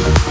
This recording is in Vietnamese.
Thank